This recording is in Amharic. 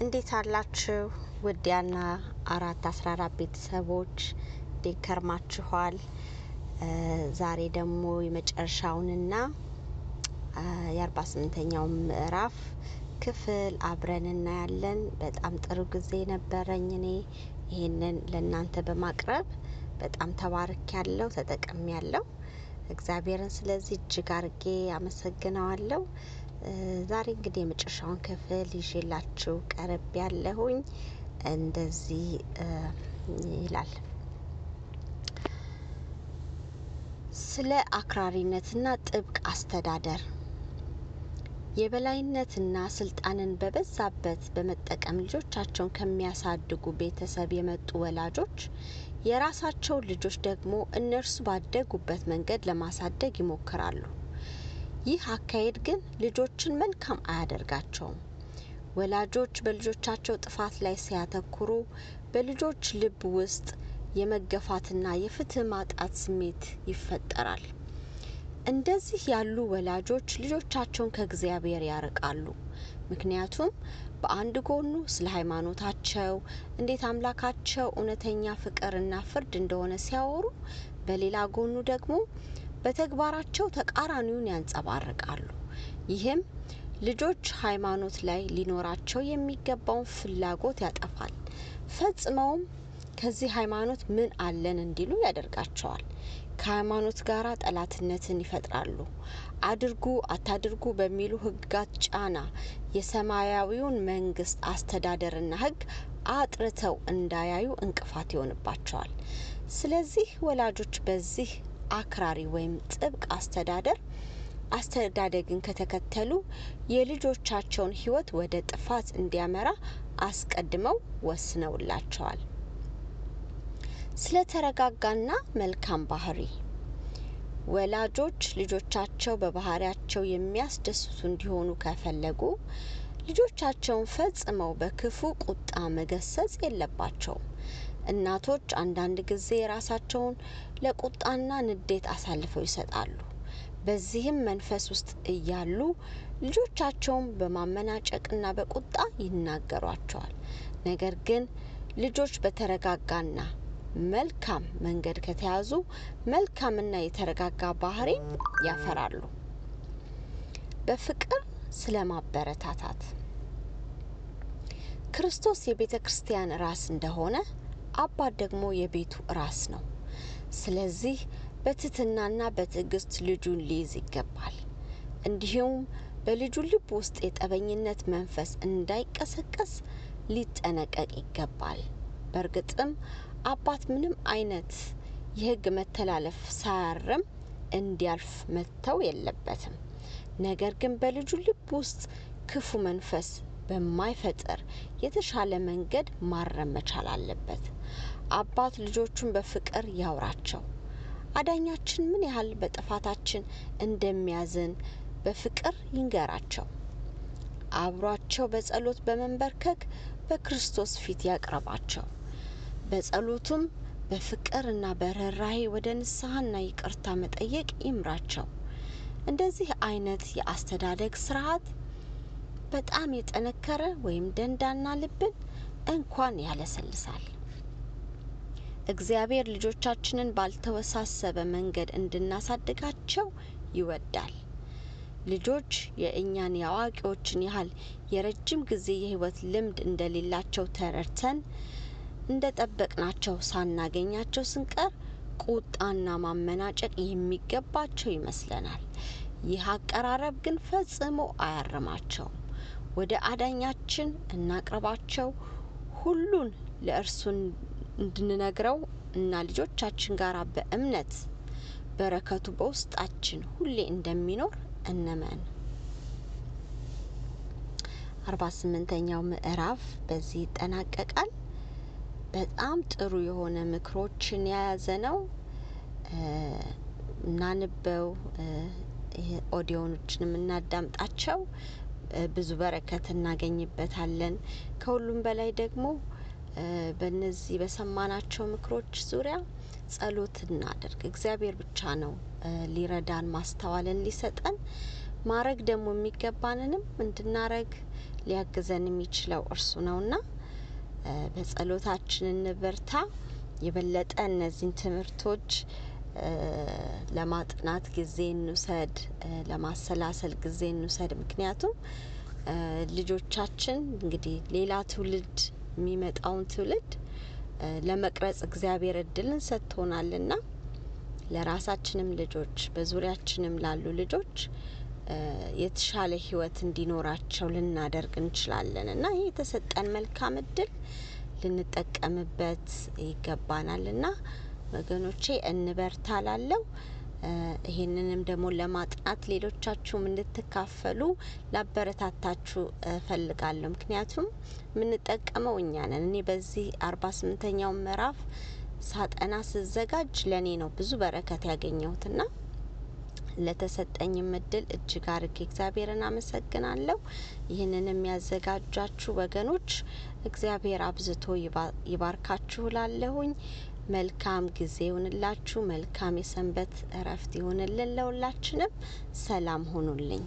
እንዴት አላችሁ? ውድ ያና አራት አስራ አራት ቤተሰቦች እንዴት ከርማችኋል? ዛሬ ደግሞ የመጨረሻውንና የአርባ ስምንተኛው ምዕራፍ ክፍል አብረን እናያለን። በጣም ጥሩ ጊዜ ነበረኝ። እኔ ይህንን ለእናንተ በማቅረብ በጣም ተባርክ ያለው ተጠቅም ያለው እግዚአብሔርን ስለዚህ እጅግ አርጌ አመሰግነዋለሁ። ዛሬ እንግዲህ የመጨረሻውን ክፍል ይዤላችሁ ቀረብ ያለሁኝ እንደዚህ ይላል። ስለ አክራሪነትና ጥብቅ አስተዳደር የበላይነትና ስልጣንን በበዛበት በመጠቀም ልጆቻቸውን ከሚያሳድጉ ቤተሰብ የመጡ ወላጆች የራሳቸው ልጆች ደግሞ እነርሱ ባደጉበት መንገድ ለማሳደግ ይሞክራሉ። ይህ አካሄድ ግን ልጆችን መልካም አያደርጋቸውም። ወላጆች በልጆቻቸው ጥፋት ላይ ሲያተኩሩ በልጆች ልብ ውስጥ የመገፋትና የፍትህ ማጣት ስሜት ይፈጠራል። እንደዚህ ያሉ ወላጆች ልጆቻቸውን ከእግዚአብሔር ያርቃሉ። ምክንያቱም በአንድ ጎኑ ስለ ሃይማኖታቸው እንዴት አምላካቸው እውነተኛ ፍቅርና ፍርድ እንደሆነ ሲያወሩ፣ በሌላ ጎኑ ደግሞ በተግባራቸው ተቃራኒውን ያንጸባርቃሉ። ይህም ልጆች ሃይማኖት ላይ ሊኖራቸው የሚገባውን ፍላጎት ያጠፋል። ፈጽመውም ከዚህ ሃይማኖት ምን አለን እንዲሉ ያደርጋቸዋል። ከሃይማኖት ጋር ጠላትነትን ይፈጥራሉ። አድርጉ አታድርጉ በሚሉ ሕግጋት ጫና የሰማያዊውን መንግስት አስተዳደርና ሕግ አጥርተው እንዳያዩ እንቅፋት ይሆንባቸዋል። ስለዚህ ወላጆች በዚህ አክራሪ ወይም ጥብቅ አስተዳደር አስተዳደግን ከተከተሉ የልጆቻቸውን ሕይወት ወደ ጥፋት እንዲያመራ አስቀድመው ወስነውላቸዋል። ስለ ተረጋጋና መልካም ባህሪ ወላጆች ልጆቻቸው በባህሪያቸው የሚያስደስቱ እንዲሆኑ ከፈለጉ ልጆቻቸውን ፈጽመው በክፉ ቁጣ መገሰጽ የለባቸውም። እናቶች አንዳንድ ጊዜ ራሳቸውን ለቁጣና ንዴት አሳልፈው ይሰጣሉ። በዚህም መንፈስ ውስጥ እያሉ ልጆቻቸውን በማመናጨቅና በቁጣ ይናገሯቸዋል። ነገር ግን ልጆች በተረጋጋና መልካም መንገድ ከተያዙ መልካምና የተረጋጋ ባህሪ ያፈራሉ። በፍቅር ስለ ማበረታታት ክርስቶስ የቤተ ክርስቲያን ራስ እንደሆነ አባት ደግሞ የቤቱ ራስ ነው። ስለዚህ በትህትናና በትዕግስት ልጁን ሊይዝ ይገባል። እንዲሁም በልጁ ልብ ውስጥ የጠበኝነት መንፈስ እንዳይቀሰቀስ ሊጠነቀቅ ይገባል። በእርግጥም አባት ምንም አይነት የሕግ መተላለፍ ሳያርም እንዲያልፍ መተው የለበትም። ነገር ግን በልጁ ልብ ውስጥ ክፉ መንፈስ በማይፈጠር የተሻለ መንገድ ማረም መቻል አለበት። አባት ልጆቹን በፍቅር ያውራቸው። አዳኛችን ምን ያህል በጥፋታችን እንደሚያዝን በፍቅር ይንገራቸው። አብሯቸው በጸሎት በመንበርከክ በክርስቶስ ፊት ያቅርባቸው። በጸሎቱም በፍቅር እና በርኅራኄ ወደ ንስሐና ይቅርታ መጠየቅ ይምራቸው። እንደዚህ አይነት የአስተዳደግ ስርዓት በጣም የጠነከረ ወይም ደንዳና ልብን እንኳን ያለሰልሳል። እግዚአብሔር ልጆቻችንን ባልተወሳሰበ መንገድ እንድናሳድጋቸው ይወዳል። ልጆች የእኛን የአዋቂዎችን ያህል የረጅም ጊዜ የሕይወት ልምድ እንደሌላቸው ተረድተን እንደ ጠበቅናቸው ሳናገኛቸው ስንቀር ቁጣና ማመናጨቅ የሚገባቸው ይመስለናል። ይህ አቀራረብ ግን ፈጽሞ አያርማቸውም። ወደ አዳኛችን እናቅርባቸው። ሁሉን ለእርሱ እንድንነግረው እና ልጆቻችን ጋር በእምነት በረከቱ በውስጣችን ሁሌ እንደሚኖር እንመን። አርባ ስምንተኛው ምዕራፍ በዚህ ይጠናቀቃል። በጣም ጥሩ የሆነ ምክሮችን የያዘ ነው። እናንበው፣ ኦዲዮኖችን የምናዳምጣቸው ብዙ በረከት እናገኝበታለን። ከሁሉም በላይ ደግሞ በእነዚህ በሰማናቸው ምክሮች ዙሪያ ጸሎት እናደርግ። እግዚአብሔር ብቻ ነው ሊረዳን ማስተዋልን ሊሰጠን ማረግ ደግሞ የሚገባንንም እንድናረግ ሊያግዘን የሚችለው እርሱ ነውና በጸሎታችን እንበርታ። የበለጠ እነዚህን ትምህርቶች ለማጥናት ጊዜ እንውሰድ፣ ለማሰላሰል ጊዜ እንውሰድ። ምክንያቱም ልጆቻችን እንግዲህ ሌላ ትውልድ የሚመጣውን ትውልድ ለመቅረጽ እግዚአብሔር እድልን ሰጥቶናልና ለራሳችንም ልጆች በዙሪያችንም ላሉ ልጆች የተሻለ ሕይወት እንዲኖራቸው ልናደርግ እንችላለን እና ይህ የተሰጠን መልካም እድል ልንጠቀምበት ይገባናል እና ወገኖቼ እንበርታ ላለው ይህንንም ደግሞ ለማጥናት ሌሎቻችሁም እንድትካፈሉ ላበረታታችሁ እፈልጋለሁ። ምክንያቱም የምንጠቀመው እኛ ነን። እኔ በዚህ አርባ ስምንተኛው ምዕራፍ ሳጠና ስዘጋጅ ለእኔ ነው ብዙ በረከት ያገኘሁትና ለተሰጠኝም እድል እጅግ አርጌ እግዚአብሔርን አመሰግናለሁ። ይህንን የሚያዘጋጃችሁ ወገኖች እግዚአብሔር አብዝቶ ይባርካችሁ ላለሁኝ መልካም ጊዜ ይሁንላችሁ። መልካም የሰንበት እረፍት ይሁንልን። ለሁላችንም ሰላም ሆኑልኝ።